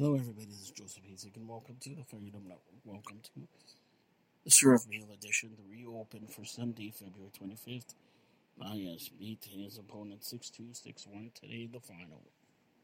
Hello, everybody. This is Joseph Hasek, and welcome to the FiredUp Network. Welcome to the Sheriff Meal Edition, the Rio Open for Sunday, February 25th. Baez beat his opponent 6 2 6 1 today, the final.